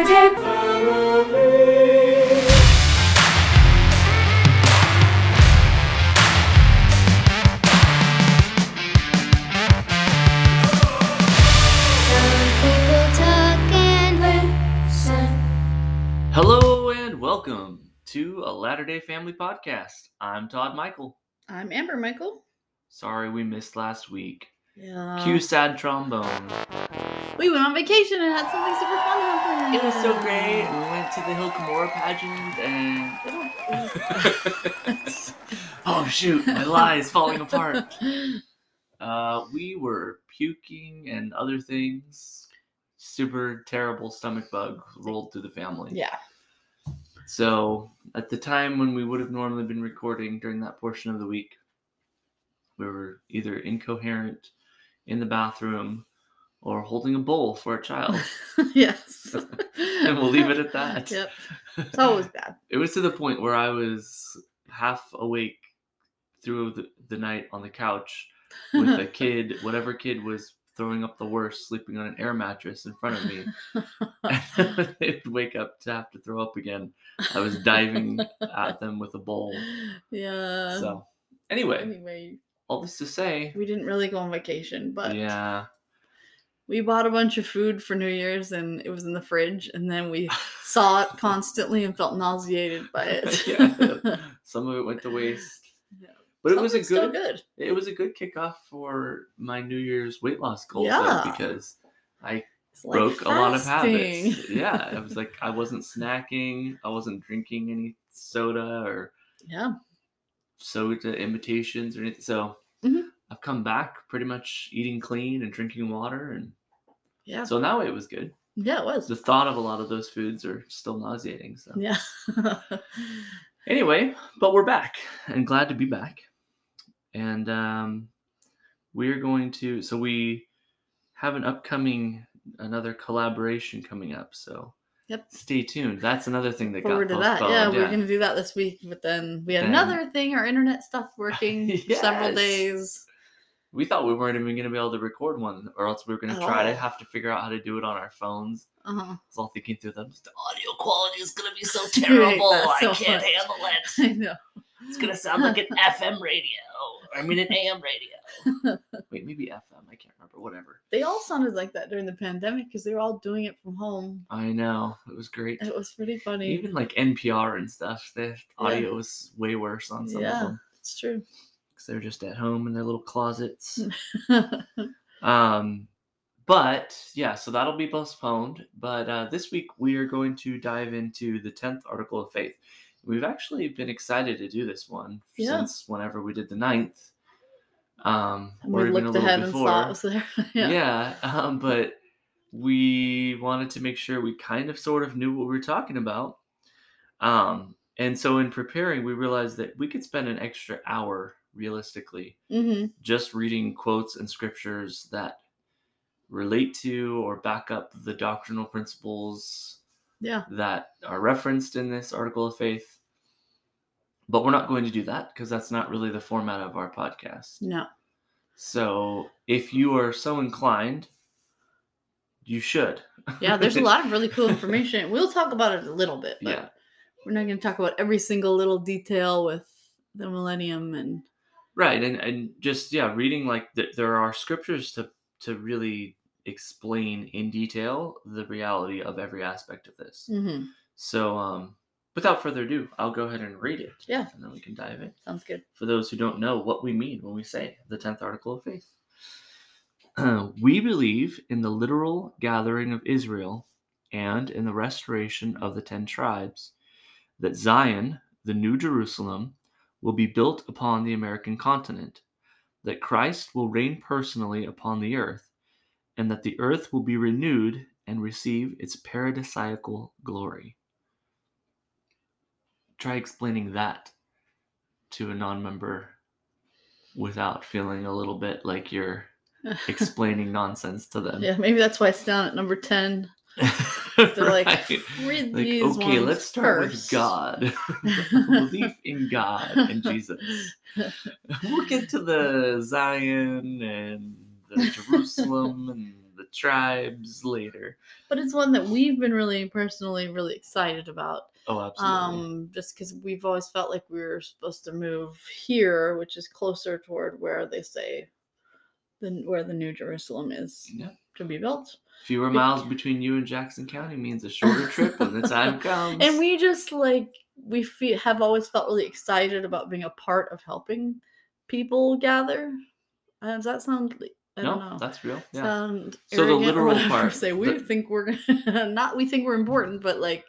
Allergic. Some people talk and listen. Hello and welcome to a Latter day Family podcast. I'm Todd Michael. I'm Amber Michael. Sorry we missed last week. Yeah. Cue sad trombone. We went on vacation and had something super fun happen. It was so great. We went to the Hill pageant and oh shoot, my lie is falling apart. Uh, we were puking and other things. Super terrible stomach bug rolled through the family. yeah. So at the time when we would have normally been recording during that portion of the week, we were either incoherent in the bathroom or holding a bowl for a child. yes. and we'll leave it at that. Yep. It's always bad. It was to the point where I was half awake through the, the night on the couch with a kid, whatever kid was throwing up the worst, sleeping on an air mattress in front of me. and they'd wake up to have to throw up again, I was diving at them with a bowl. yeah. So, anyway, anyway, all this to say, we didn't really go on vacation, but yeah, we bought a bunch of food for New Year's and it was in the fridge, and then we saw it constantly and felt nauseated by it. Yeah. some of it went to waste. Yeah. But it was a good, good. it was a good kickoff for my New Year's weight loss goals Yeah. because I like broke a lot of habits. Yeah, I was like I wasn't snacking, I wasn't drinking any soda or Yeah. Soda imitations or anything. So Mhm. I've come back pretty much eating clean and drinking water, and Yeah. so now it was good. yeah, it was. The thought of a lot of those foods are still nauseating. So Yeah. anyway, but we're back and glad to be back, and um, we're going to. So we have an upcoming another collaboration coming up. So Yep. stay tuned. That's another thing that forward got to that. Yeah, we are gonna do that this week, but then we had Then- another thing. Our internet stuff working for several days. we thought we weren't even going to be able to record one, or else we were going to At try to have to figure out how to do it on our phones. Uh-huh. I was all thinking through them. The audio quality is going to be so terrible. I so can't much. handle it. I know. It's going to sound like an FM radio. I mean, an AM radio. Wait, maybe FM. I can't remember. Whatever. They all sounded like that during the pandemic because they were all doing it from home. I know. It was great. It was pretty funny. Even like NPR and stuff, the audio was way worse on some of Yeah. them it's true. because they're just at home in their little closets. Um, but yeah, so that'll be postponed. But uh, this week we are going to dive into the tenth article of faith. We've actually been excited to do this one Yeah. since whenever we did the ninth, um, And we looked ahead and saw it was there. yeah. yeah, um, but we wanted to make sure we kind of sort of knew what we were talking about. Um, and so in preparing, we realized that we could spend an extra hour realistically hmm just reading quotes and scriptures that relate to or back up the doctrinal principles Yeah. that are referenced in this article of faith. But we're not going to do that because that's not really the format of our podcast. No. So if you are so inclined, you should. Yeah, there's a lot of really cool information. We'll talk about it a little bit, but Yeah. we're not going to talk about every single little detail with the millennium and Right, and and just yeah, reading like th- there are scriptures to to really explain in detail the reality of every aspect of this. Mhm. So, um, without further ado, I'll go ahead and read it. Yeah. And then we can dive in. sounds good. For those who don't know what we mean when we say the 10th article of faith, we believe in the literal gathering of Israel and in the restoration of the 10 tribes, that Zion, the New Jerusalem, will be built upon the American continent, that Christ will reign personally upon the earth, and that the earth will be renewed and receive its paradisiacal glory. Try explaining that to a non member without feeling a little bit like you're explaining nonsense to them. Yeah, maybe that's why it's down at number 10. They're like, Right. read Like, these okay, ones let's start with. God. Belief in God and Jesus. We'll get to the Zion and the Jerusalem and the tribes later. but it's one that we've been really personally really excited about. Oh, absolutely. Um, just because we've always felt like we were supposed to move here, which is closer toward where they say the where the New Jerusalem is yeah. to be built. Fewer miles between you and Jackson County means a shorter trip when the time comes. And we just like we fe have always felt really excited about being a part of helping people gather. Uh, does that sound? I no, don't know. that's real. Yeah. Sound So the literal part, Say we the- think we're not. We think we're important, but like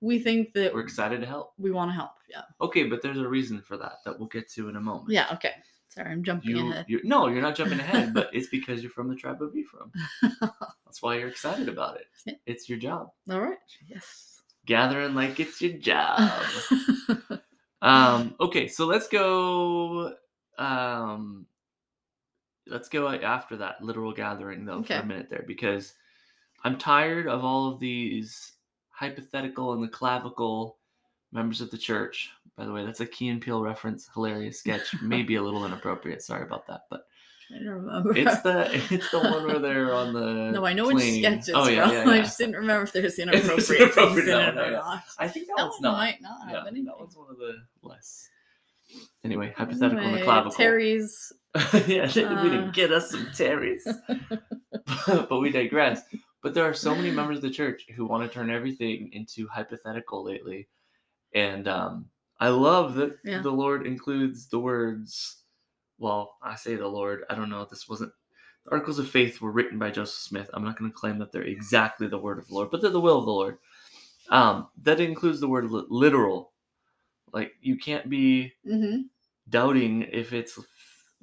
we think that We're excited to help. we want to help. Yeah. Okay, but there's a reason for that that we'll get to in a moment. Yeah. Okay. Sorry, I'm jumping You, ahead. you no, you're not jumping ahead, but it's because you're from the tribe of Ephraim. That's why you're excited about it. Yeah. It's your job. All right. Yes. Gathering like it's your job. um, okay, so let's go. Um, let's go after that literal gathering though for a minute there because I'm tired of all of these hypothetical and the clavicle members of the church. By the way, that's a Key and Peele reference. Hilarious sketch. Maybe a little inappropriate. Sorry about that, but I don't remember. it's the it's the one where they're on the no, I know which plane. sketch it's Oh yeah, from. yeah, I just didn't remember if there's inappropriate inappropriate- things in no, it no, or no. not. I think that That one's one not. might not have Yeah, anything. that one's one of the less. Anyway, hypothetical and the Anyway, clavicle. Terry's. yeah, we uh, didn't get us some Terrys, but we digress. But there are so many members of the church who want to turn everything into hypothetical lately, and um, I love that Yeah. the Lord includes the words. Well, I say the Lord. I don't know. This wasn't. The Articles of Faith were written by Joseph Smith. I'm not going to claim that they're exactly the word of the Lord, but they're the will of the Lord. Um, that includes the word literal. Like you can't be Mm-hmm. doubting if it's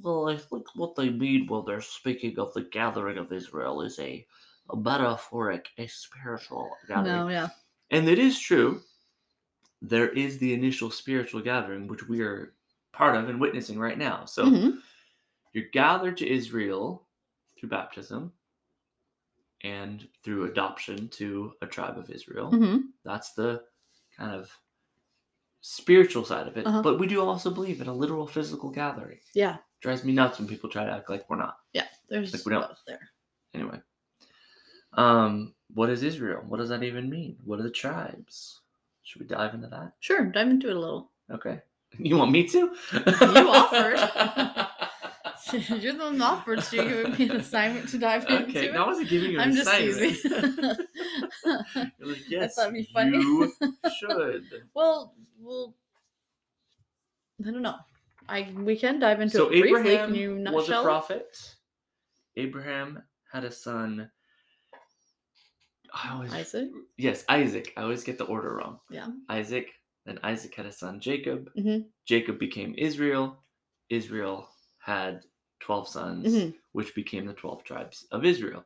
well i think what they mean when they're speaking of the gathering of israel is a, a metaphoric a spiritual gathering No, yeah. and it is true there is the initial spiritual gathering which we are part of and witnessing right now so Mhm. you're gathered to israel through baptism and through adoption to a tribe of israel Mhm. that's the kind of spiritual side of it Uh-huh. but we do also believe in a literal physical gathering Yeah. drives me nuts when people try to act like we're not. Yeah. There's Like we don't- both there. Anyway, um, what is Israel? What does that even mean? What are the tribes? Should we dive into that? Sure. Dive into it a little. Okay. You want me to? You offered. You're the one offered, you're giving me an assignment to dive into okay, no, I wasn't giving you an I'm just assignment. teasing. You're like, yes, thought it'd be funny. you should. well, well, I don't know. I we can dive into so it briefly. Abraham Can you was a nutshell? prophet. Abraham had a son. I always Isaac. yes, Isaac. I always get the order wrong. Yeah. Isaac. Then Isaac had a son, Jacob. Mhm. Jacob became Israel. Israel had 12 sons, Mhm. which became the 12 tribes of Israel.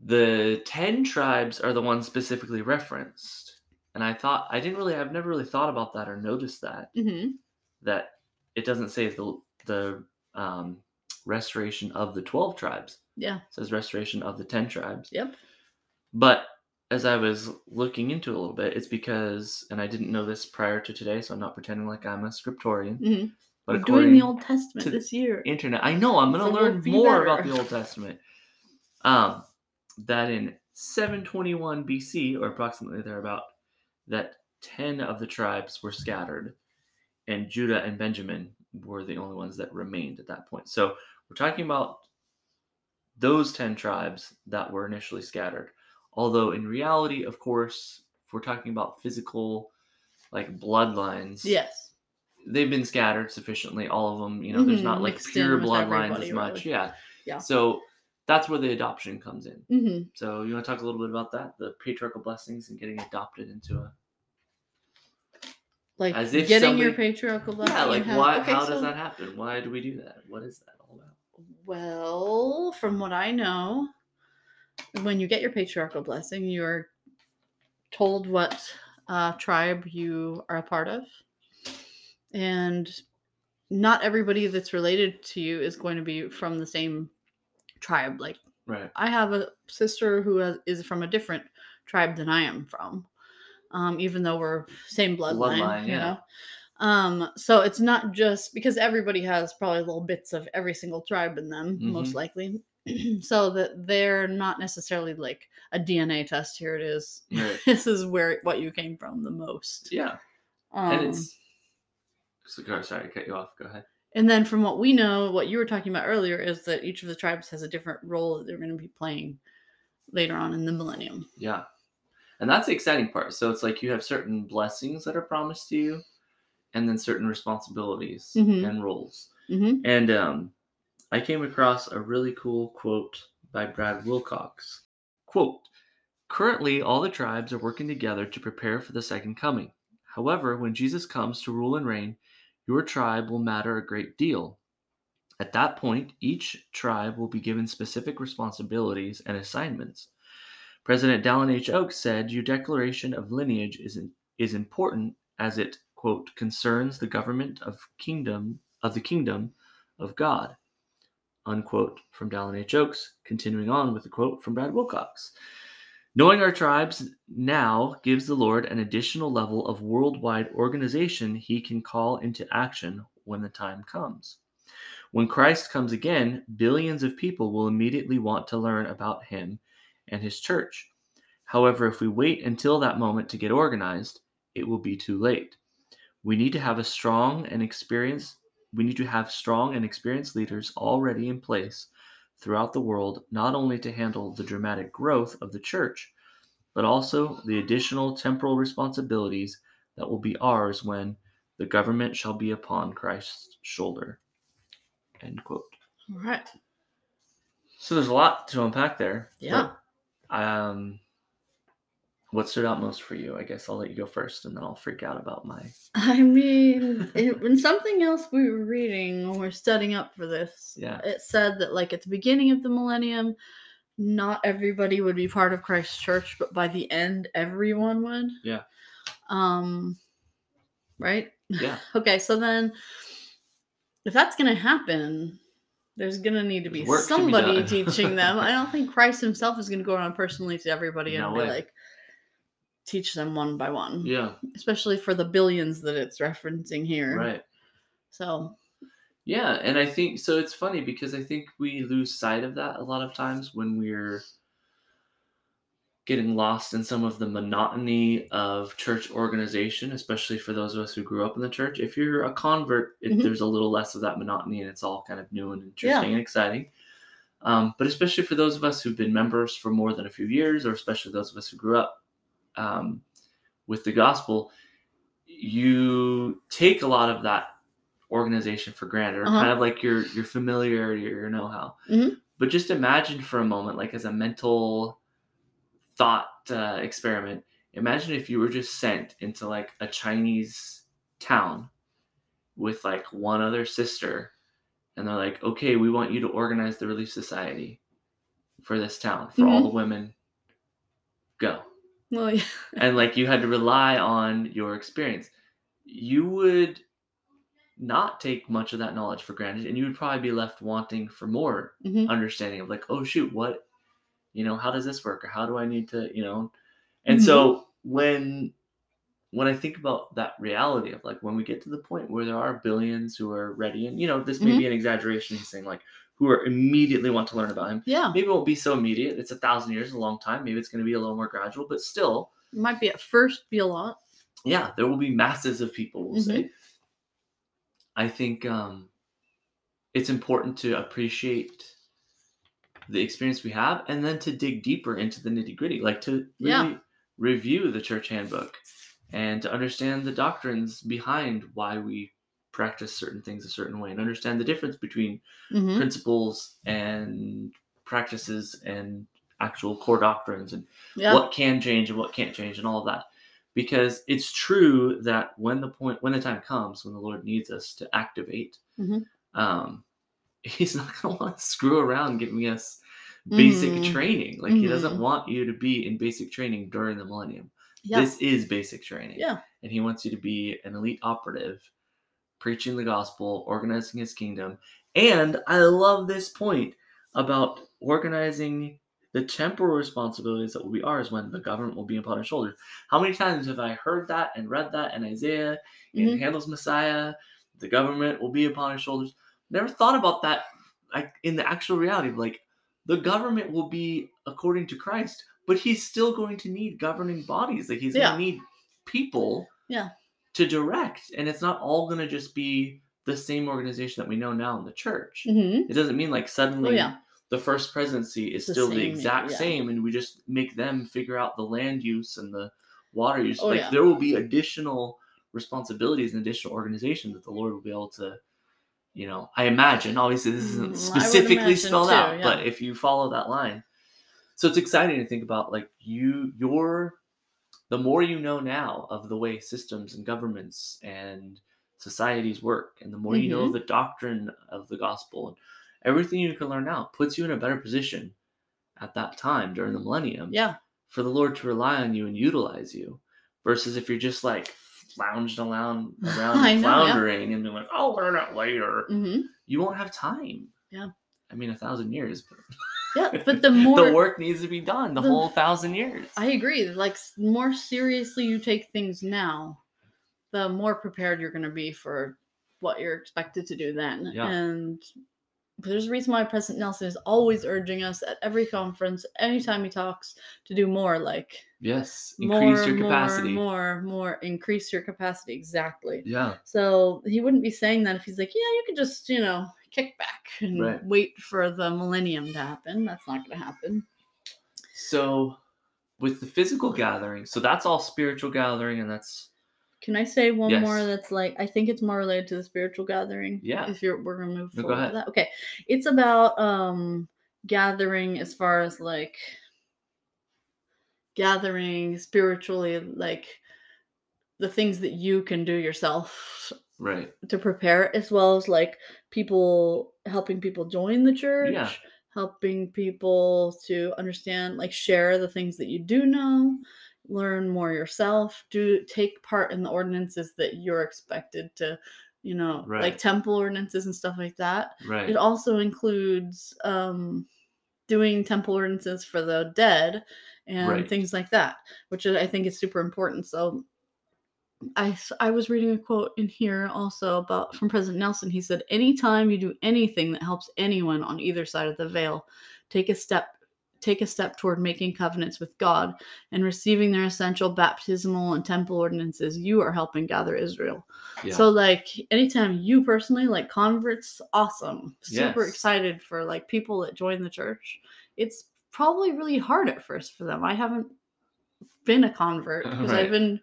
The 10 tribes are the ones specifically referenced. And I thought, I didn't really, I've never really thought about that or noticed that, Mm-hmm. that it doesn't say the, the um, restoration of the 12 tribes. Yeah. It says restoration of the 10 tribes. Yep. But as I was looking into it a little bit, it's because, and I didn't know this prior to today, so I'm not pretending like I'm a scriptorian. Mm-hmm. But We're doing the Old Testament this year. internet, I know I'm going to learn more about the Old Testament. Um, that in 721 BC, or approximately thereabout, that 10 of the tribes were scattered, and Judah and Benjamin were the only ones that remained at that point. So we're talking about those 10 tribes that were initially scattered. Although in reality, of course, if we're talking about physical like bloodlines, yes. They've been scattered sufficiently. All of them, you know, there's Mhm, not like mixed pure bloodlines as much. really. Yeah. Yeah. So that's where the adoption comes in. Mm-hmm. So you want to talk a little bit about that, the patriarchal blessings and getting adopted into a Like As if getting your patriarchal blessing. yeah, like have- why? okay, how so- does that happen? Why do we do that? What is that all about? Well, from what I know, when you get your patriarchal blessing, you're told what uh, tribe you are a part of. And not everybody that's related to you is going to be from the same tribe. Like, Right. I have a sister who has, is from a different tribe than I am from, um, even though we're same bloodline. Bloodline, you yeah. know? Um, so it's not just because everybody has probably little bits of every single tribe in them, most Mhm. likely. so that they're not necessarily like a DNA test. Here it is. Right. this is where what you came from the most. Yeah. Um, and it's so, go- sorry to cut you off. Go ahead. and then from what we know, what you were talking about earlier is that each of the tribes has a different role that they're going to be playing later on in the millennium. Yeah. And that's the exciting part. So it's like you have certain blessings that are promised to you and then certain responsibilities Mhm. and roles. hmm And um, I came across a really cool quote by Brad Wilcox. Quote Currently, all the tribes are working together to prepare for the second coming. However, when Jesus comes to rule and reign, your tribe will matter a great deal. At that point, each tribe will be given specific responsibilities and assignments. President Dallin H. Oaks said, Your declaration of lineage is, is important as it, quote, concerns the government of kingdom of the kingdom of God unquote from Dallin H. Oaks, continuing on with a quote from Brad Wilcox. Knowing our tribes now gives the Lord an additional level of worldwide organization he can call into action when the time comes. When Christ comes again, billions of people will immediately want to learn about him and his church. However, if we wait until that moment to get organized, it will be too late. We need to have a strong and experienced we need to have strong and experienced leaders already in place throughout the world, not only to handle the dramatic growth of the church, but also the additional temporal responsibilities that will be ours when the government shall be upon Christ's shoulder. End quote. All right. So there's a lot to unpack there. Yeah. but, um, what stood out most for you? I guess I'll let you go first, and then I'll freak out about my. I mean, it, when something else we were reading when we are studying up for this, Yeah. it said that like at the beginning of the millennium, not everybody would be part of Christ's church, but by the end, everyone would. Yeah. Um. Right. Yeah. Okay. So then, if that's gonna happen, there's gonna need to be Work to be somebody teaching them. I don't think Christ Himself is gonna go around personally to everybody No and way. be like, teach them one by one Yeah. especially for the billions that it's referencing here. Right. So, Yeah, and I think so. It's funny because I think we lose sight of that a lot of times when we're getting lost in some of the monotony of church organization, especially for those of us who grew up in the church. If you're a convert, it, Mhm. there's a little less of that monotony, and it's all kind of new and interesting Yeah. and exciting. Um, but especially for those of us who've been members for more than a few years, or especially those of us who grew up um, with the gospel, you take a lot of that organization for granted, or Uh-huh. kind of like your your familiarity or your know-how. Mhm. But just imagine for a moment, like as a mental thought uh, experiment, imagine if you were just sent into like a Chinese town with like one other sister, and they're like, "Okay, we want you to organize the Relief Society for this town for all Mhm. the women. Go." Well, yeah. and like you had to rely on your experience, you would not take much of that knowledge for granted, and you would probably be left wanting for more Mhm. understanding of like, oh shoot, what, you know, how does this work, or how do I need to, you know, and so when when I think about that reality of like when we get to the point where there are billions who are ready, and you know, this may be an exaggeration, he's saying like who are immediately want to learn about him. Yeah. Maybe it won't be so immediate. It's a thousand years, a long time. Maybe it's going to be a little more gradual, but still, It might be at first be a lot. yeah, there will be masses of people, we'll say. Mhm. I think um, it's important to appreciate the experience we have and then to dig deeper into the nitty gritty, like to really Yeah. review the church handbook and to understand the doctrines behind why we practice certain things a certain way and understand the difference between Mhm. principles and practices and actual core doctrines and Yeah. what can change and what can't change and all of that because it's true that when the point when the time comes when the lord needs us to activate Mhm. um he's not going to want to screw around giving us basic Mhm. training like he doesn't Mhm. want you to be in basic training during the millennium Yeah. this is basic training Yeah. and he wants you to be an elite operative preaching the gospel organizing his kingdom and i love this point about organizing the temporal responsibilities that will be ours when the government will be upon our shoulders how many times have i heard that and read that in isaiah in Mhm. handel's messiah the government will be upon our shoulders never thought about that like in the actual reality of like the government will be according to Christ, but he's still going to need governing bodies. Like he's Yeah. going to need people Yeah. To direct. And it's not all going to just be the same organization that we know now in the church. hmm It doesn't mean like suddenly Oh yeah. the first presidency is The still the exact yeah. same and we just make them figure out the land use and the water use. Oh, like yeah. there will be additional responsibilities and additional organization that the Lord will be able to you know, I imagine. Obviously, this Mm, isn't specifically spelled too, out, but if you follow that line, so it's exciting to think about. Like you, your, the more you know now of the way systems and governments and societies work, and the more you know Mm-hmm. the doctrine of the gospel and everything you can learn now, puts you in a better position at that time during the millennium Yeah. for the Lord to rely on you and utilize you, versus if you're just like lounged around around and know, yeah. floundering and being like, "I'll learn it later." hmm You won't have time. Yeah. I mean, a thousand years, but Yeah. But the more the work needs to be done. The, the- whole thousand years. I agree. Like more seriously you take things now, the more prepared you're going to be for what you're expected to do then. Yeah. And there's a reason why President Nelson is always urging us at every conference, anytime he talks, to do more. Like yes, more, increase your capacity. more, more, more. Increase your capacity. Exactly. Yeah, So he wouldn't be saying that if he's like, yeah, you could just, you know, kick back and Right. wait for the millennium to happen. That's not going to happen. So, with the physical gathering, so that's all spiritual gathering, and that's Can I say one more that's like I think it's more related to the spiritual gathering? Yeah. If you're we're gonna move No, go forward with ahead. that. Okay. It's about um gathering as far as like gathering spiritually like the things that you can do yourself right. to prepare as well as like people helping people join the church helping people to understand like share the things that you do know learn more yourself do take part in the ordinances that you're expected to you know like temple ordinances and stuff like that Right. it also includes um doing temple ordinances for the dead and Right. things like that which i think is super important so I, I was reading a quote in here also about from President Nelson. He said, Anytime you do anything that helps anyone on either side of the veil, take a step take a step toward making covenants with God and receiving their essential baptismal and temple ordinances, you are helping gather Israel. yeah. So like anytime you personally like converts, awesome. Super Yes. excited for like people that join the church. It's probably really hard at first for them. I haven't been a convert because Right. I've been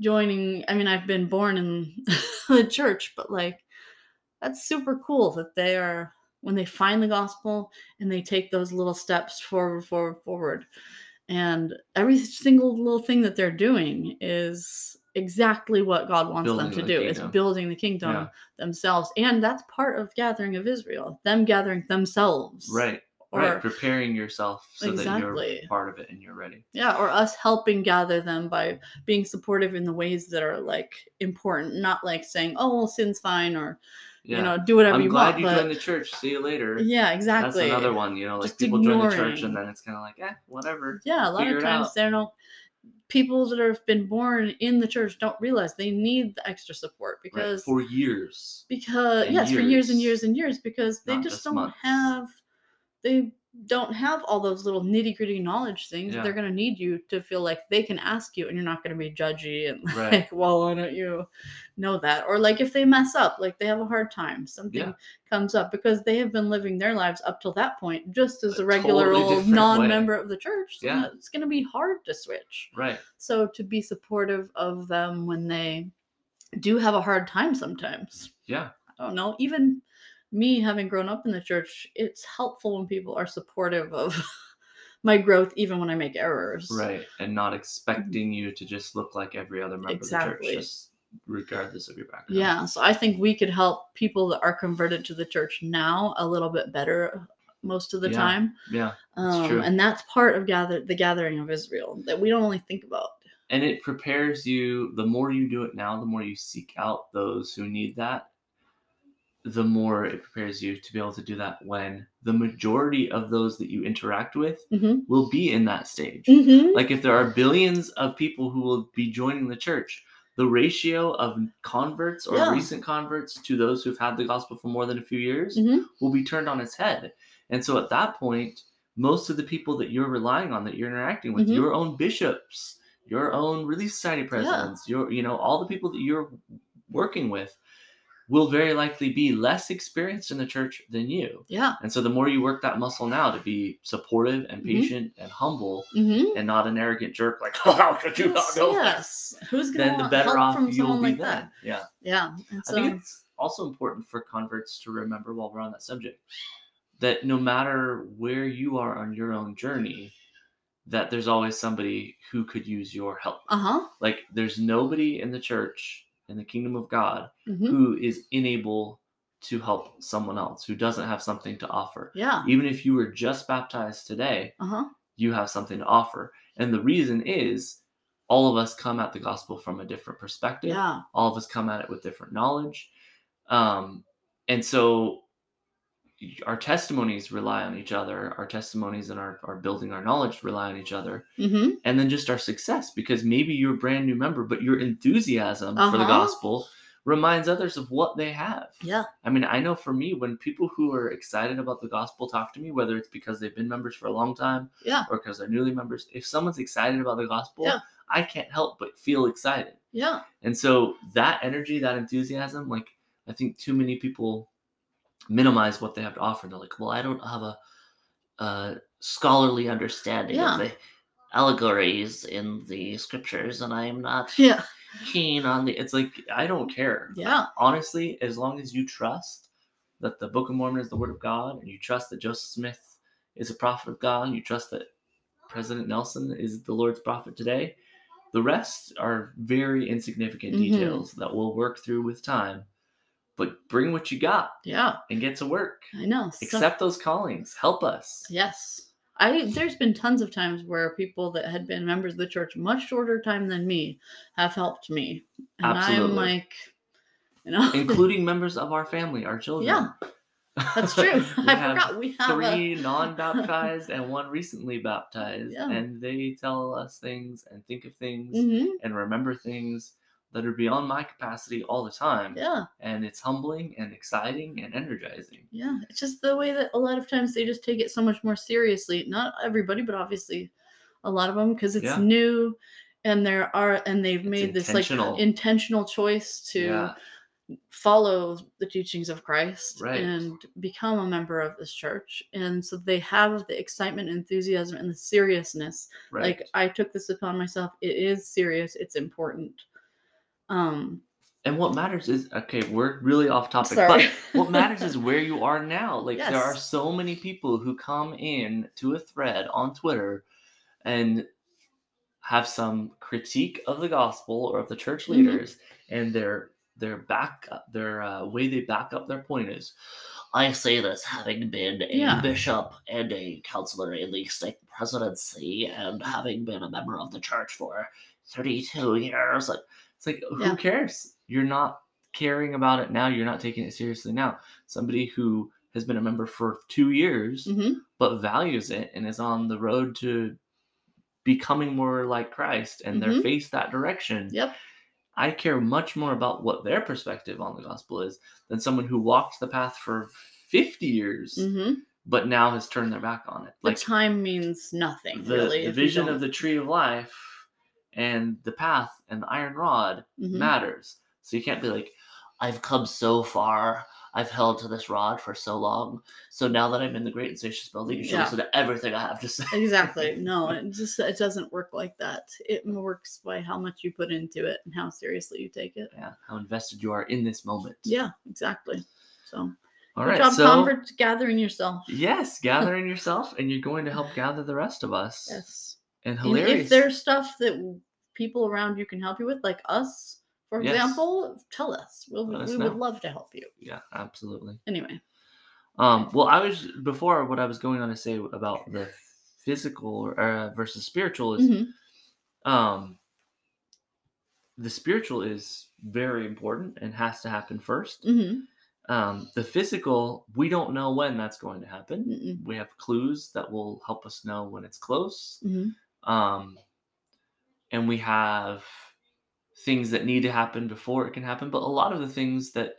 joining I mean I've been born in the church, but like that's super cool that they are when they find the gospel and they take those little steps forward forward forward and every single little thing that they're doing is exactly what God wants them to the do. It's building the kingdom Yeah. themselves. And that's part of gathering of Israel, them gathering themselves. right. Or right. Preparing yourself so that you're part of it and you're ready. yeah, or us helping gather them by being supportive in the ways that are like important, not like saying, "Oh, well, sin's fine," or Yeah. you know, do whatever I'm you glad want. you but joined the church. See you later. yeah, exactly. That's another one. You know, like Just people join the church and then it's kind of like, eh, whatever. Yeah, a lot Figure of times they don't. People that have been born in the church don't realize they need the extra support Right. because For years. because yes for years and years. years and years because they Not just just don't months. have they don't have all those little nitty gritty knowledge things Yeah. they're going to need you to feel like they can ask you and you're not going to be judgy and Right. like well why don't you know that or like if they mess up like they have a hard time something Yeah. comes up because they have been living their lives up till that point just as A a regular totally old non-member of the church so Yeah. it's going to be hard to switch Right. so to be supportive of them when they do have a hard time sometimes Yeah. I don't know, even me having grown up in the church, it's helpful when people are supportive of my growth, even when I make errors. Right. And not expecting you to just look like every other member Exactly. of the church, just regardless of your background. Yeah. So I think we could help people that are converted to the church now a little bit better most of the Yeah, time. Yeah. That's Um, true. and that's part of gather the gathering of Israel that we don't only think about. and it prepares you the more you do it now the more you seek out those who need that the more it prepares you to be able to do that when the majority of those that you interact with Mm-hmm. will be in that stage Mm-hmm. like if there are billions of people who will be joining the church the ratio of converts or Yeah. recent converts to those who've had the gospel for more than a few years Mhm. will be turned on its head and so at that point most of the people that you're relying on that you're interacting with Mhm. your own bishops your own relief society presidents your you know all the people that you're working with will very likely be less experienced in the church than you Yeah. and so the more you work that muscle now to be supportive and Mhm. patient and humble Mm-hmm. and not an arrogant jerk like oh, how could you not know yes. Who's gonna then the better help off from you'll be like then that? yeah Yeah. And I so think it's also important for converts to remember while we're on that subject that no matter where you are on your own journey, that there's always somebody who could use your help. uh-huh. Like there's nobody in the church in the kingdom of God hmm who is unable to help someone else who doesn't have something to offer. Yeah. Even if you were just baptized today, Uh-huh. you have something to offer. And the reason is all of us come at the gospel from a different perspective Yeah. all of us come at it with different knowledge um, and so our testimonies rely on each other our testimonies and our, our building our knowledge rely on each other Mm-hmm. and then just our success because maybe you're a brand new member but your enthusiasm for the Uh-huh. gospel reminds others of what they have Yeah. i mean i know for me when people who are excited about the gospel talk to me whether it's because they've been members for a long time Yeah. or because they're newly members if someone's excited about the gospel Yeah. i can't help but feel excited Yeah. and so that energy, that enthusiasm, like I think too many people minimize what they have to offer. And They're like, well, I don't have a, a scholarly understanding Yeah. of the allegories in the scriptures, and I'm not Yeah. keen on the. It's like I don't care. Yeah. Honestly, as long as you trust that the Book of Mormon is the Word of God, and you trust that Joseph Smith is a prophet of God, and you trust that President Nelson is the Lord's prophet today, the rest are very insignificant Mhm. details that we'll work through with time. But bring what you got Yeah. and get to work. I know. So- Accept those callings. Help us. Yes. I there's been tons of times where people that had been members of the church much shorter time than me have helped me. And Absolutely. I'm like, you know, Including members of our family, our children. Yeah, that's true. I forgot we have three a non-baptized and one recently baptized Yeah. and they tell us things and think of things Mhm, and remember things that are beyond my capacity all the time Yeah, and it's humbling and exciting and energizing yeah. It's just the way that a lot of times they just take it so much more seriously. Not everybody, but obviously a lot of them because it's Yeah. new and there are and they've It's made this like intentional. choice to yeah follow the teachings of Christ Right. and become a member of this church. And so they have the excitement, enthusiasm, and the seriousness. right Like I took this upon myself. It is serious. It's important. Um and what matters is okay we're really off topic sorry. but what matters is where you are now like there are so many people who come in to a thread on twitter and have some critique of the gospel or of the church Mhm. leaders and their their back their uh, way they back up their point is i say this having been a Yeah. bishop and a counselor in the stake presidency and having been a member of the church for 32 years like it's like who Yeah. cares you're not caring about it now you're not taking it seriously now somebody who has been a member for two years mhm, but values it and is on the road to becoming more like Christ and they're Mhm. faced that direction. Yep. I care much more about what their perspective on the gospel is than someone who walked the path for 50 years hmm but now has turned their back on it. The Like time means nothing, the, really. the vision of the tree of life and the path and the iron rod Mhm. matters. So you can't be like, I've come so far. I've held to this rod for so long. So now that I'm in the great and spacious building, you should Yeah. listen to everything I have to say. Exactly. No, it just it doesn't work like that. It works by how much you put into it and how seriously you take it. yeah, how invested you are in this moment. Yeah, exactly. So All right. job, so convert, gathering yourself. yes, gathering yourself, and you're going to help gather the rest of us. Yes. And And if there's stuff that people around you can help you with, like us, for Yes. example, tell us. We'll, Let we would love to help you. yeah, absolutely. Anyway. Um, well, I was before what I was going on to say about the physical uh, versus spiritual is Mhm. um, the spiritual is very important and has to happen first. Mhm. Um, the physical, we don't know when that's going to happen. Mm-mm. We have clues that will help us know when it's close. Mhm. Um, and we have things that need to happen before it can happen. But a lot of the things that,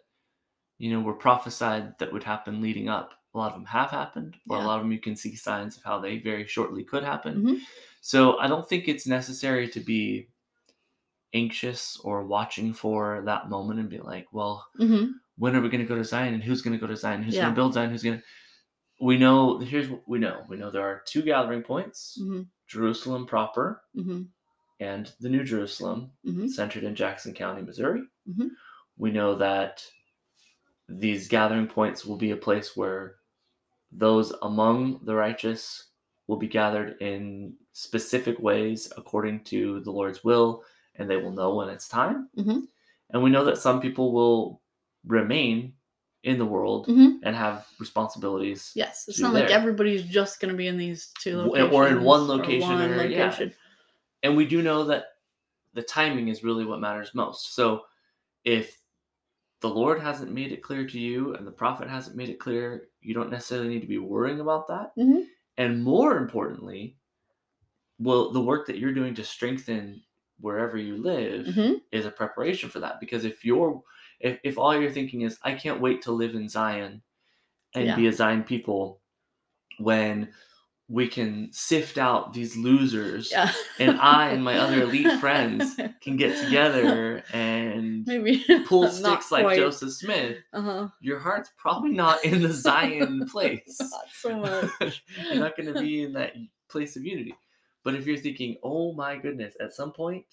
you know, were prophesied that would happen leading up a lot of them have happened, or a lot of them you can see signs of how they very shortly could happen. Mhm. So I don't think it's necessary to be anxious or watching for that moment and be like, well, hmm when are we going to go to Zion and who's going to go to Zion? Who's Yeah. going to build Zion? Who's going to. We know, here's what we know. We know there are two gathering points hmm Jerusalem proper hmm and the New Jerusalem, hmm centered in Jackson County, Missouri. Mhm. We know that these gathering points will be a place where those among the righteous will be gathered in specific ways according to the Lord's will, and they will know when it's time. Mhm. And we know that some people will remain in the world hmm and have responsibilities. Yes, it's not like everybody's just going to be in these two locations or in one location one or- yeah. location. and we do know that the timing is really what matters most. So if the Lord hasn't made it clear to you and the prophet hasn't made it clear, you don't necessarily need to be worrying about that. Mhm. And more importantly, well, the work that you're doing to strengthen wherever you live hmm is a preparation for that. Because if you're if, if all you're thinking is, I can't wait to live in Zion and Yeah. be a Zion people when we can sift out these losers Yeah. and I and my other elite friends can get together and maybe pull sticks like. Joseph Smith, Uh-huh. your heart's probably not in the Zion place. Not so much. you're not going to be in that place of unity. But if you're thinking, oh my goodness, at some point,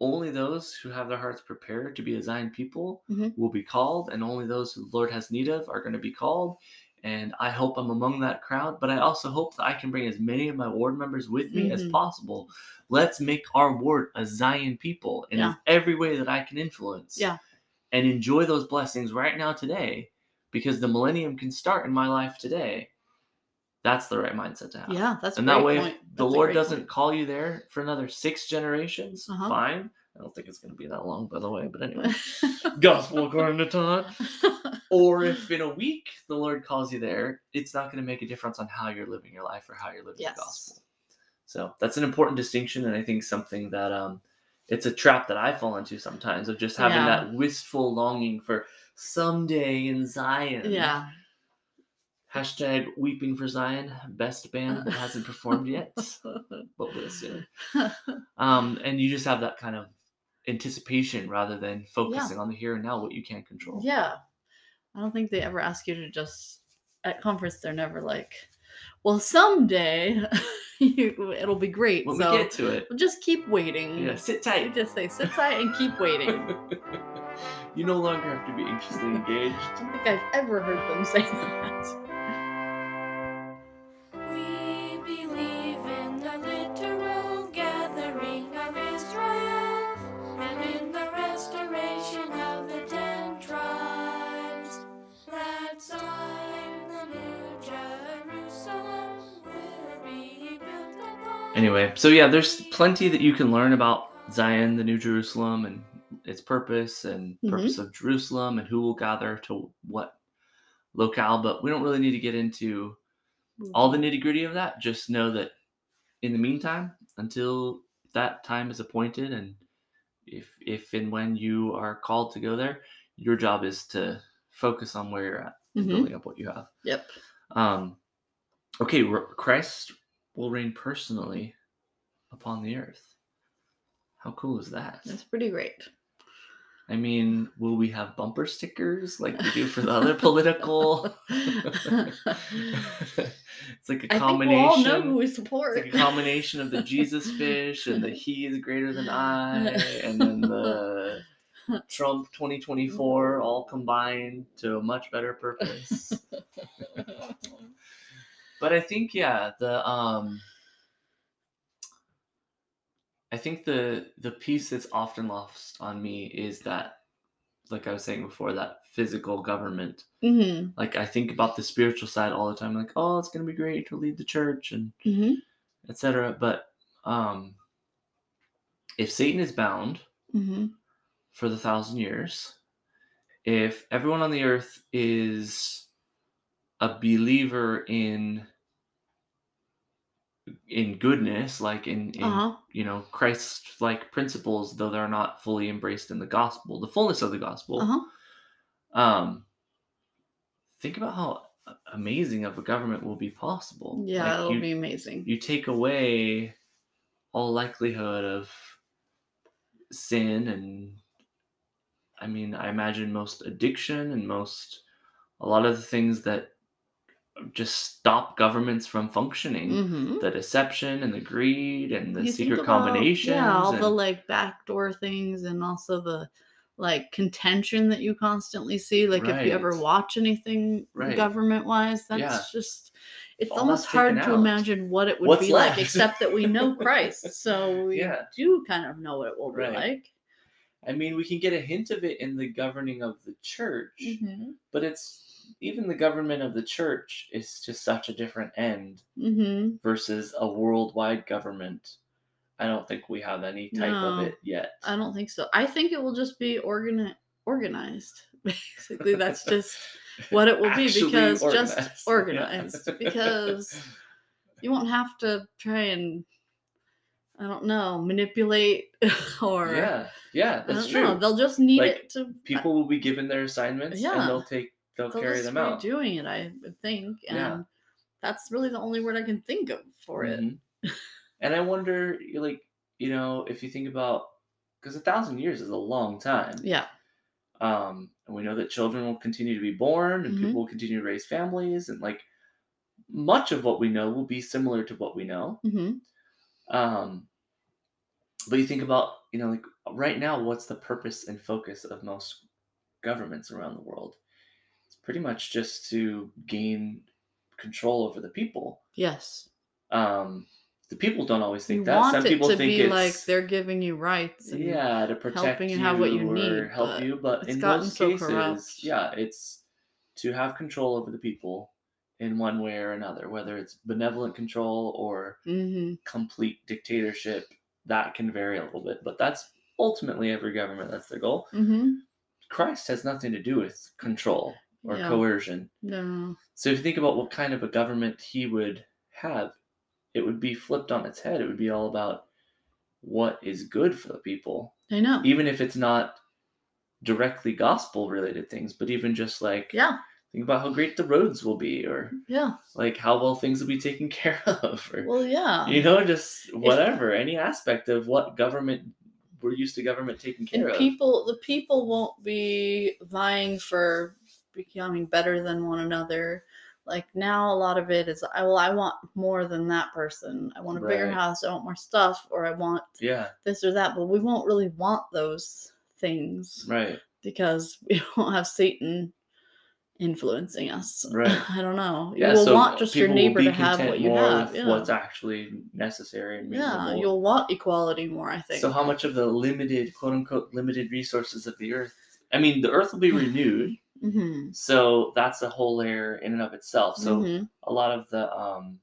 only those who have their hearts prepared to be a Zion people Mhm. will be called, and only those who the Lord has need of are going to be called. And I hope I'm among that crowd, but I also hope that I can bring as many of my ward members with me as Mhm. possible. Let's make our ward a Zion people in Yeah. every way that I can influence. Yeah. And enjoy those blessings right now today because the millennium can start in my life today. That's the right mindset to have. Yeah, that's and that way, point. The Lord doesn't point. call you there for another six generations, Uh-huh. fine. I don't think it's going to be that long, by the way. But anyway, gospel according to Todd. Or if in a week the Lord calls you there, it's not going to make a difference on how you're living your life or how you're living Yes. the gospel. So that's an important distinction, and I think something that um, it's a trap that I fall into sometimes of just having Yeah. that wistful longing for someday in Zion. yeah. Hashtag weeping for Zion, best band that hasn't performed yet, but will soon. Um, and you just have that kind of anticipation rather than focusing on the here and now, what you can't control. Yeah. I don't think they ever ask you to just at conference they're never like, well someday you, it'll be great. When so we get to it, just keep waiting. yeah, sit tight. just say sit tight and keep waiting. You no longer have to be anxiously engaged. I don't think I've ever heard them say that. We believe in the literal gathering of Israel and in the restoration of the ten tribes. That Zion, the new Jerusalem, will be built upon. Anyway, so yeah, there's plenty that you can learn about Zion, the New Jerusalem, and its purpose and Mhm. purpose of Jerusalem and who will gather to what locale. But we don't really need to get into all the nitty gritty of that. Just know that in the meantime, until that time is appointed, and if if and when you are called to go there, your job is to focus on where you're at, and Mhm. building up what you have. Yep. Um, okay, Christ will reign personally upon the earth. How cool is that? That's pretty great. I mean, will we have bumper stickers like we do for the other political? it's like a I think we'll all know who we It's support. like a combination of the Jesus fish and the He is greater than I, and then the Trump 2024 all combined to a much better purpose. but I think yeah, the um I think the the piece that's often lost on me is that like I was saying before that physical government. hmm Like I think about the spiritual side all the time like oh it's going to be great to lead the church and hmm etc. But um if Satan is bound hmm for the thousand years, if everyone on the earth is a believer in in goodness, like in, in Uh-huh. you know Christ like principles, though they're not fully embraced in the gospel, the fullness of the gospel. Uh-huh. Um, think about how amazing of a government will be possible. Yeah, Like, it'll you, be amazing. you take away all likelihood of sin and I mean, I imagine most addiction and most a lot of the things that just stop governments from functioning. hmm The deception and the greed and the You secret about- combinations. Yeah, all the like backdoor things and also the like contention that you constantly see. Like if you ever watch anything Right. government wise, that's Yeah. just it's All almost hard to out. imagine what it would What's be left? like, except that we know Christ. So we Yeah. do kind of know what it will be Right. like. I mean, we can get a hint of it in the governing of the church, Mm-hmm. but it's even the government of the church is just such a different end Mm-hmm. versus a worldwide government. I don't think we have any type of it yet. I don't think so. I think it will just be organi- organized. Basically, that's just what it will be because organized. just Yeah. organized because you won't have to try and I don't know manipulate or yeah, yeah, that's true. know. They'll just need Like, it to People will be given their assignments Yeah. and they'll take they'll, they'll carry them out. doing it. I think, and Yeah. that's really the only word I can think of for it. Mhm. and I wonder, like, you know, if you think about, because a thousand years is a long time. Yeah. Um, and we know that children will continue to be born, and Mhm. people will continue to raise families, and like much of what we know will be similar to what we know. hmm Um, but you think about, you know, like right now, what's the purpose and focus of most governments around the world? Pretty much just to gain control over the people. Yes. Um, the people don't always think You that. Some people think it's like they're giving you rights. And, yeah to protect helping you have what you need, help but you. But in most so cases, corrupt. yeah, it's to have control over the people in one way or another, whether it's benevolent control or hmm complete dictatorship. That can vary a little bit, but that's ultimately every government. That's their goal. hmm Christ has nothing to do with control or Yeah. coercion. No. So if you think about what kind of a government he would have, it would be flipped on its head. It would be all about what is good for the people, I know. even if it's not directly gospel related things, but even just like Yeah. think about how great the roads will be, or Yeah. like how well things will be taken care of, or Well, yeah. you know, just whatever, any aspect of what government we're used to government taking care and of. people, the people won't be vying for becoming better than one another. Like now, a lot of it is, I well, I want more than that person. I want a bigger house. I want more stuff, or I want yeah, this or that. But we won't really want those things right. because we don't have Satan influencing us. Right. I don't know. Yeah, you will so want just your neighbor to have what you have. Yeah. What's actually necessary and yeah, you'll want equality more. I think. So how much of the limited, quote unquote, limited resources of the earth? I mean, the earth will be renewed, hmm so that's a whole layer in and of itself. So hmm a lot of the um,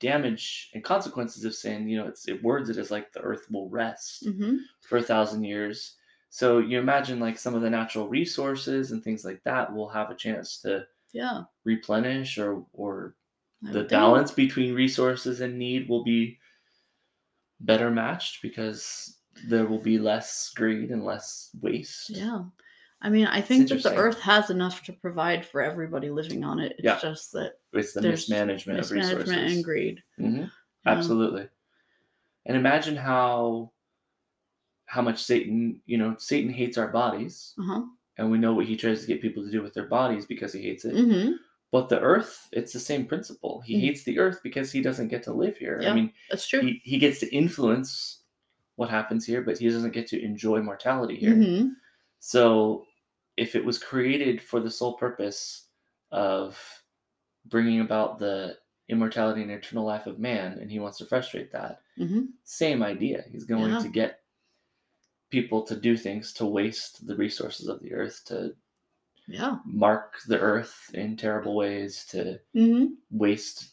damage and consequences of sin, you know, it's it words it as like the earth will rest hmm for a thousand years. So you imagine like some of the natural resources and things like that will have a chance to Yeah. replenish or or I the would think. balance between resources and need will be better matched because there will be less greed and less waste. Yeah. I mean, I think that the earth has enough to provide for everybody living on it. It's Yeah. just that It's the There's mismanagement, of mismanagement resources. and greed. Mhm, Yeah. Absolutely. And imagine how how much Satan, you know, Satan hates our bodies, Uh-huh. and we know what he tries to get people to do with their bodies because he hates it. hmm But the earth, it's the same principle. He Mhm. hates the earth because he doesn't get to live here. Yeah. I mean, That's true. he, he gets to influence what happens here, but he doesn't get to enjoy mortality here. hmm So, if it was created for the sole purpose of bringing about the immortality and eternal life of man, and he wants to frustrate that, hmm same idea. He's going Yeah. to get people to do things to waste the resources of the earth, to Yeah. mark the earth in terrible ways, to hmm waste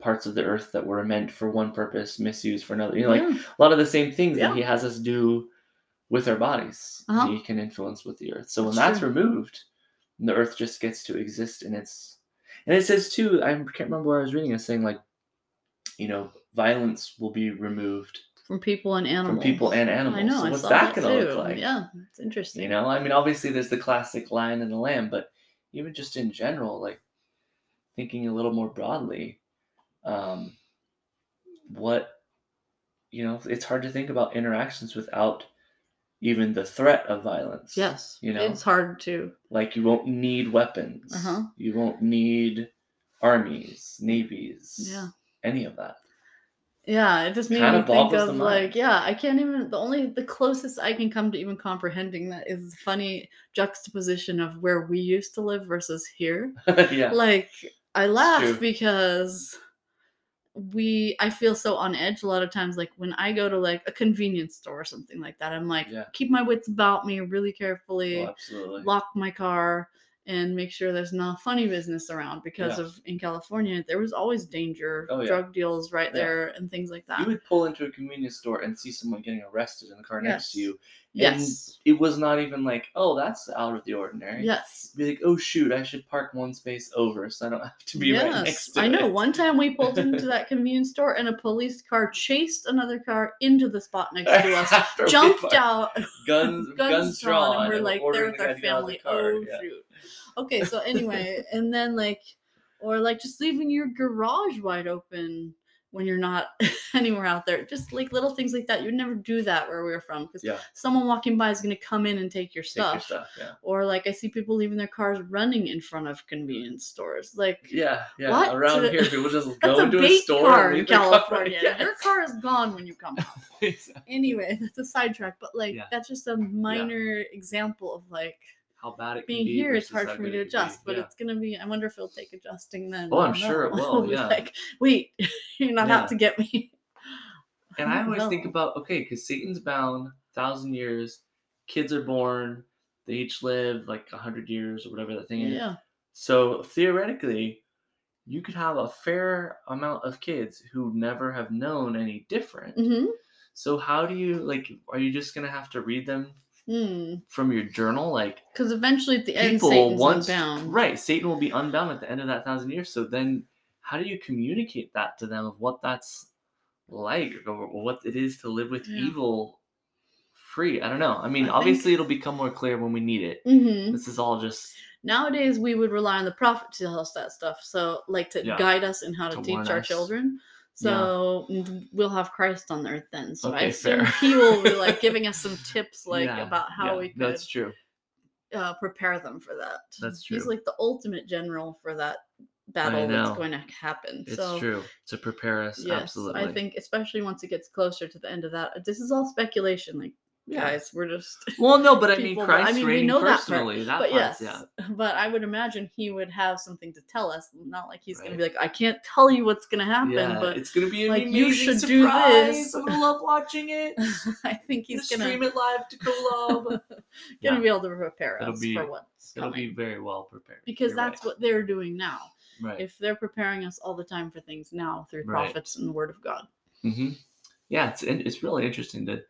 parts of the earth that were meant for one purpose, misused for another. You know, like yeah. a lot of the same things Yeah. that he has us do with our bodies Uh-huh. he can influence with the earth so when That's true. removed the earth just gets to exist in its and it says too i can't remember where i was reading it saying like you know violence will be removed From people and animals. from people and animals I know. so what's that that gonna look like Yeah. It's interesting. you know i mean obviously there's the classic lion and the lamb but even just in general, like thinking a little more broadly, um, what you know, it's hard to think about interactions without even the threat of violence. Yes. You know? it's hard to. Like you won't need weapons. Uh-huh. You won't need armies, navies. Yeah. Any of that. Yeah, it just made Kinda me think of like, yeah, I can't even. The only, the closest I can come to even comprehending that is the funny juxtaposition of where we used to live versus here. yeah. Like, I laugh because we, I feel so on edge a lot of times. Like when I go to like a convenience store or something like that, I'm like, Yeah. keep my wits about me really carefully. Oh, absolutely. lock my car and make sure there's no funny business around because Yeah. of in California there was always danger, Oh, yeah. drug deals right Yeah. there and things like that. You would pull into a convenience store and see someone getting arrested in the car next to Yes. you. yes. And it was not even like, oh, that's out of the ordinary. Yes. Be like, oh shoot, I should park one space over so I don't have to be right next Yes. to I know. it. One time we pulled into that convenience store and a police car chased another car into the spot next to us. Jumped out, Guns, guns, drawn, and we're like there ordering with the our to get out of the family. car, Oh yeah. shoot. Okay, so anyway, and then like, or like just leaving your garage wide open when you're not anywhere out there. Just like little things like that. You'd never do that where we were from because Yeah. someone walking by is going to come in and take your Take stuff. your stuff. Yeah. Or like I see people leaving their cars running in front of convenience stores. Like Yeah. Yeah. What? Around here, people just go into a store car in their car. California. Your car is gone when you come home. Exactly. Anyway, that's a sidetrack, but like Yeah. that's just a minor example of like How bad it can being be. here. It's hard for me to it can be. adjust, but it's gonna be. I wonder if it'll take adjusting then. Oh, I I'm sure it know. will, yeah. Like, wait, you're not Yeah. out to get me. And I don't always think about okay, because Satan's bound thousand years, kids are born, they each live like a hundred years or whatever that thing is. Yeah. So theoretically, you could have a fair amount of kids who never have known any different. hmm So how do you like? Are you just gonna have to read them Hmm. from your journal? Like Because eventually, at the end, Satan's once unbound. right, Satan will be unbound at the end of that thousand years. So then, how do you communicate that to them of what that's like or what it is to live with Yeah. evil free? I don't know. I mean, I think- obviously, it'll become more clear when we need it. hmm This is all just Nowadays, we would rely on the prophet to tell us that stuff. So, like to Yeah. guide us in how to, To teach our us. children. So mm, we'll have Christ on earth then. So I Okay, assume fair. he will be like giving us some tips, like Yeah, about how yeah, we could That's true. uh, prepare them for that. That's true. He's like the ultimate general for that battle that's going to happen. It's so, true to prepare us. Yes, absolutely. I think especially once it gets closer to the end of that. This is all speculation, like Yeah. guys. We're just. Well, no, but I mean, people, but I mean, we know that part, personally. That, but part's yes, yeah. but I would imagine he would have something to tell us. Not like he's going to be like, I can't tell you what's going to happen, yeah, but it's gonna be an like, amazing you should do surprise. this. I'm gonna love watching it. I think He's he's gonna stream it live to Kolob. Going to Yeah. be able to prepare It'll us be- for what's It'll coming. be very well prepared because You're that's right. what they're doing now. right. If they're preparing us all the time for things now through Right. prophets and the Word of God. hmm Yeah, it's it's really interesting to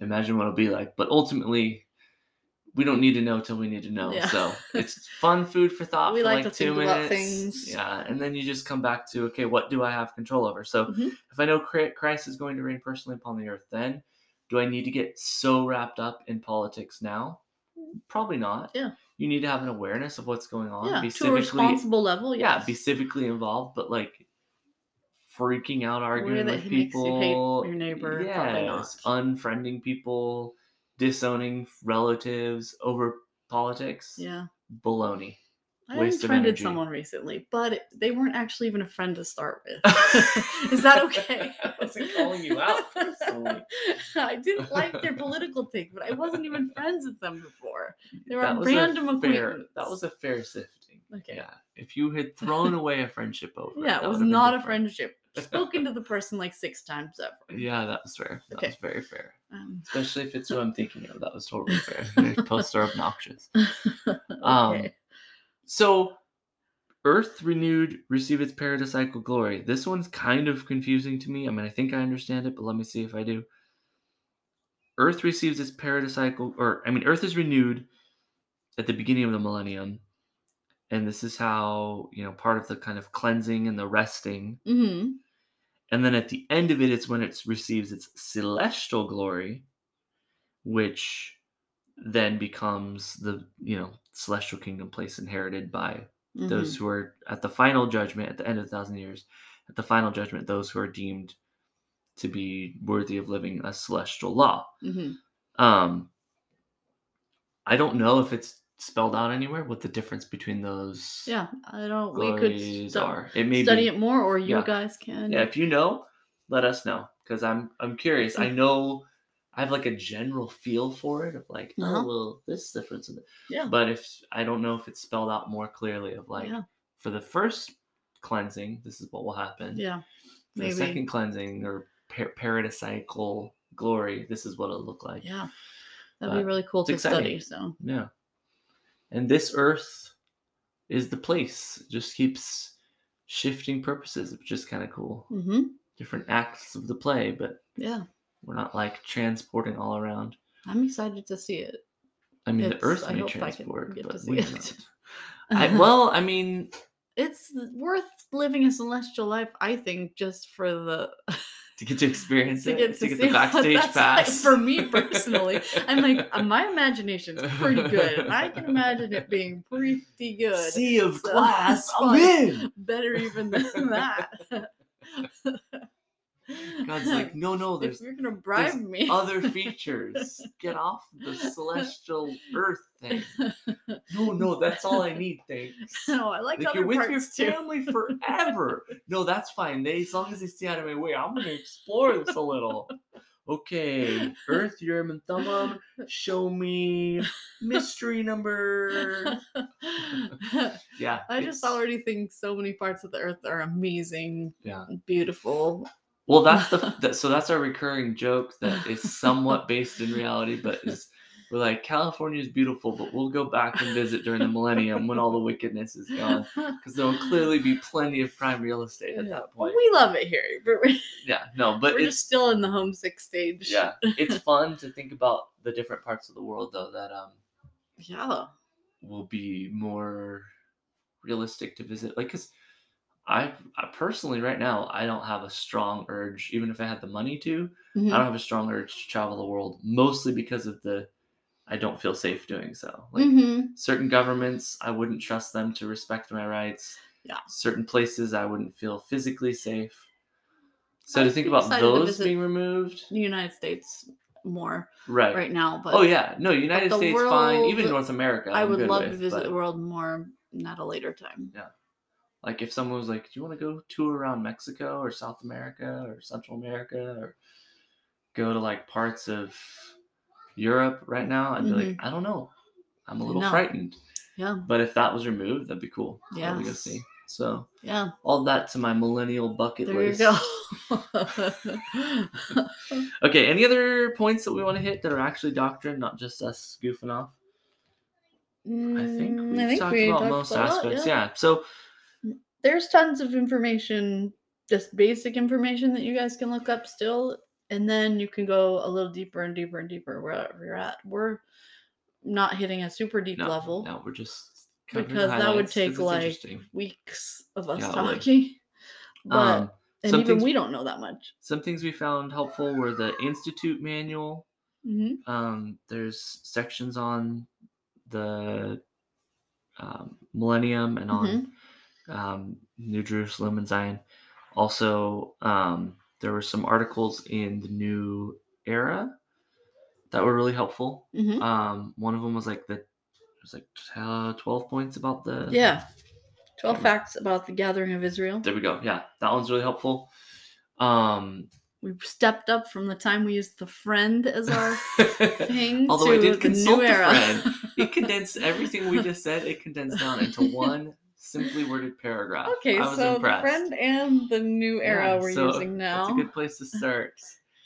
imagine what it'll be like. But ultimately, we don't need to know till we need to know. Yeah. So it's fun food for thought We for like like, to two minutes. things. Yeah, and then you just come back to okay, what do I have control over? So Mhm. if I know Christ is going to reign personally upon the earth, then do I need to get so wrapped up in politics now? Probably not. Yeah. You need to have an awareness of what's going on. Yeah, be to a responsible level. yeah, be civically involved, but like freaking out, arguing with makes you people. your neighbor, yes, unfriending people, disowning relatives over politics. Yeah. Baloney. I Waste unfriended someone recently, but they weren't actually even a friend to start with. Is that okay? I wasn't calling you out. I didn't like their political take, but I wasn't even friends with them before. They were That a was a random fair. That was a fair sifting. Okay. Yeah. If you had thrown away a friendship over, Yeah, it was not a friendship. Spoken to the person like six times ever. Yeah, that was fair. That Okay. was very fair. Um, Especially if it's who I'm thinking of. That was totally fair. Posts are obnoxious. Um, okay. So, Earth renewed, receive its paradisiacal glory. This one's kind of confusing to me. I mean, I think I understand it, but let me see if I do. Earth receives its paradisiacal, or I mean, Earth is renewed at the beginning of the millennium, and this is how you know part of the kind of cleansing and the resting. hmm And then at the end of it, it's when it receives its celestial glory, which then becomes the you know celestial kingdom place inherited by Mhm. those who are at the final judgment at the end of a thousand years at the final judgment those who are deemed to be worthy of living a celestial law Mhm. um i don't know if it's spelled out anywhere what the difference between those Yeah, I don't. We could stu- are it may study be it more, or you Yeah. guys can. yeah if you know let us know because i'm i'm curious i know i have like a general feel for it of like Uh-huh. oh well this difference in it Yeah. but if i don't know if it's spelled out more clearly of like yeah, for the first cleansing this is what will happen yeah, the second cleansing or par- paradisiacal glory this is what it'll look like yeah. That'd be really cool to exciting. study. So yeah and this earth is the place. It just keeps shifting purposes which is kind of cool. Hmm different acts of the play but yeah, we're not like transporting all around. I'm excited to see it. i mean It's- the earth may transport but see we it. not. I, well i mean It's worth living a celestial life, I think, just for the to get to experience to it get to, to get the backstage that's like pass for me personally. I'm like, uh, my imagination's pretty good, and I can imagine it being pretty good. sea of So, glass i'm in Better even than that. God's like no no there's you're gonna bribe me, other features. Get off the celestial earth thing. No no that's all i need thanks. No, I like, like you're with your parts too. family forever. No that's fine. They as long as they stay out of my way i'm gonna explore this a little. Okay earth urim and thummim show me mystery number. Yeah I just already think so many parts of the earth are amazing, Yeah. beautiful. Well, that's the that, so that's our recurring joke that is somewhat based in reality, but is we're like California is beautiful, but we'll go back and visit during the millennium when all the wickedness is gone, because there will clearly be plenty of prime real estate at that point. we love it here, but Yeah, no, but we're it's still in the homesick stage. yeah, it's fun to think about the different parts of the world though that um Yeah. will be more realistic to visit. Like, cause I, I personally right now I don't have a strong urge, even if I had the money to. Mhm. I don't have a strong urge to travel the world, mostly because of the I don't feel safe doing so. Like Mhm. certain governments, I wouldn't trust them to respect my rights. Yeah. Certain places, I wouldn't feel physically safe. So I'd to think about those being removed, The United States more right? right now, but oh yeah, no, United States fine. Even North America, I would love with, to visit but, the world more not a later time. Like if someone was like, "Do you want to go tour around Mexico or South America or Central America or go to like parts of Europe right now?" I'd be like, "I don't know. I'm a little No. frightened." Yeah. But if that was removed, that'd be cool. Yeah, to go see. So Yeah. all that to my millennial bucket There you list. go. Okay, any other points that we want to hit that are actually doctrine, not just us goofing off? I think Mm, we've talked we about most lot, aspects. yeah. So There's tons of information, just basic information that you guys can look up still, and then you can go a little deeper and deeper and deeper wherever you're at. We're not hitting a super deep no, level. no, we're just because that would take like weeks of us Yeah, talking. But Um, and even we don't know that much. some things we found helpful were the institute manual hmm um, there's sections on the um, millennium and on Mm-hmm. Um, new jerusalem and zion also um, there were some articles in the new era that were really helpful hmm um, one of them was like the it was like uh, 12 points about the Yeah. 12 Um, facts about the gathering of Israel. there we go yeah that one's really helpful um, We've stepped up from the time we used the friend as our thing Although to I did the consult new the friend. it condensed everything we just said. It condensed down into one simply worded paragraph. okay, I was so impressed. the friend and the new era Yeah, we're so using now. That's a good place to start.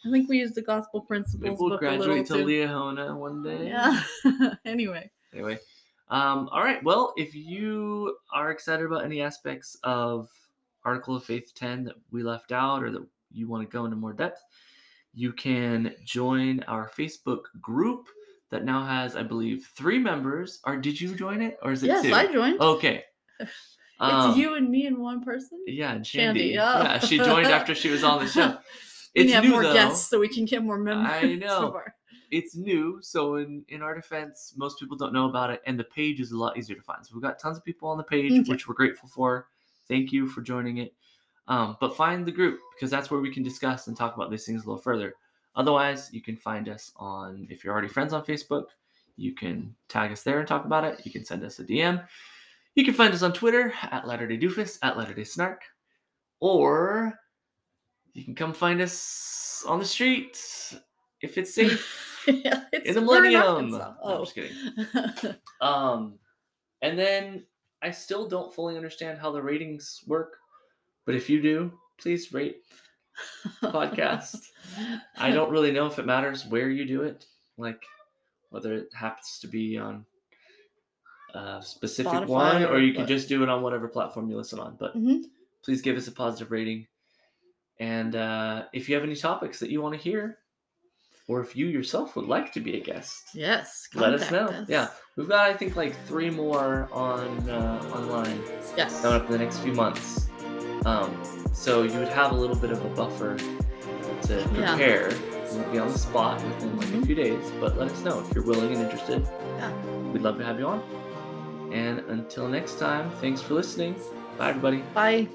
I think we used the gospel principles Maybe we'll book a little graduate to too. Liahona one day. Yeah. anyway. Anyway, um, all right. Well, if you are excited about any aspects of Article of Faith 10 that we left out or that you want to go into more depth, you can join our Facebook group that now has, I believe, three members. Or did you join it, or is it Yes, two? I joined. Okay. it's Um, you and me and one person. Yeah, and Shandy, Shandy. oh. Yeah, she joined after she was on the show. We It's to have new more though. guests so we can get more members. I know. our- it's new, so in in our defense, most people don't know about it, and the page is a lot easier to find. So we've got tons of people on the page, Okay. which we're grateful for. Thank you for joining it. Um, but find the group because that's where we can discuss and talk about these things a little further. Otherwise, you can find us on if you're already friends on Facebook, you can tag us there and talk about it. You can send us a DM. You can find us on Twitter at Latter Day Doofus at Latter Day Snark, or you can come find us on the street if it's safe Yeah, it's- in the Millennium. No, I'm Oh. just kidding. Um, and then I still don't fully understand how the ratings work, but if you do, please rate podcast. I don't really know if it matters where you do it, like whether it happens to be on a specific Spotify one or or you can what? just do it on whatever platform you listen on. But Mhm. please give us a positive rating. And uh, if you have any topics that you want to hear, or if you yourself would like to be a guest, Yes. let us know. us. Yeah, we've got I think like three more on uh, online Yes. coming up in the next few months. Um, so you would have a little bit of a buffer to Yeah. prepare. You won't be on the spot within like a Mhm. few days, but let us know if you're willing and interested. Yeah. We'd love to have you on. And until next time, thanks for listening. Bye, everybody. Bye.